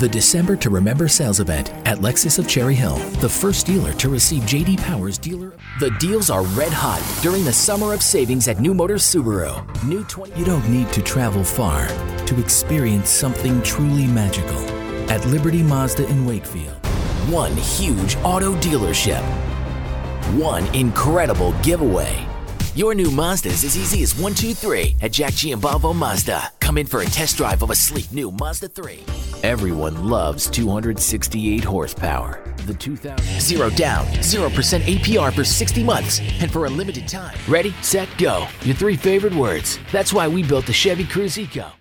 The December to Remember sales event at Lexus of Cherry Hill, the first dealer to receive JD Power's dealer. The deals are red hot during the summer of savings at New Motors Subaru. New 20. You don't need to travel far to experience something truly magical at Liberty Mazda in Wakefield. One huge auto dealership. One incredible giveaway. Your new Mazda is as easy as one, two, three at Jack Giambalvo Mazda. Come in for a test drive of a sleek new Mazda 3. Everyone loves 268 horsepower. The 2000 zero down, 0% APR for 60 months and for a limited time. Ready, set, go. Your three favorite words. That's why we built the Chevy Cruze Eco.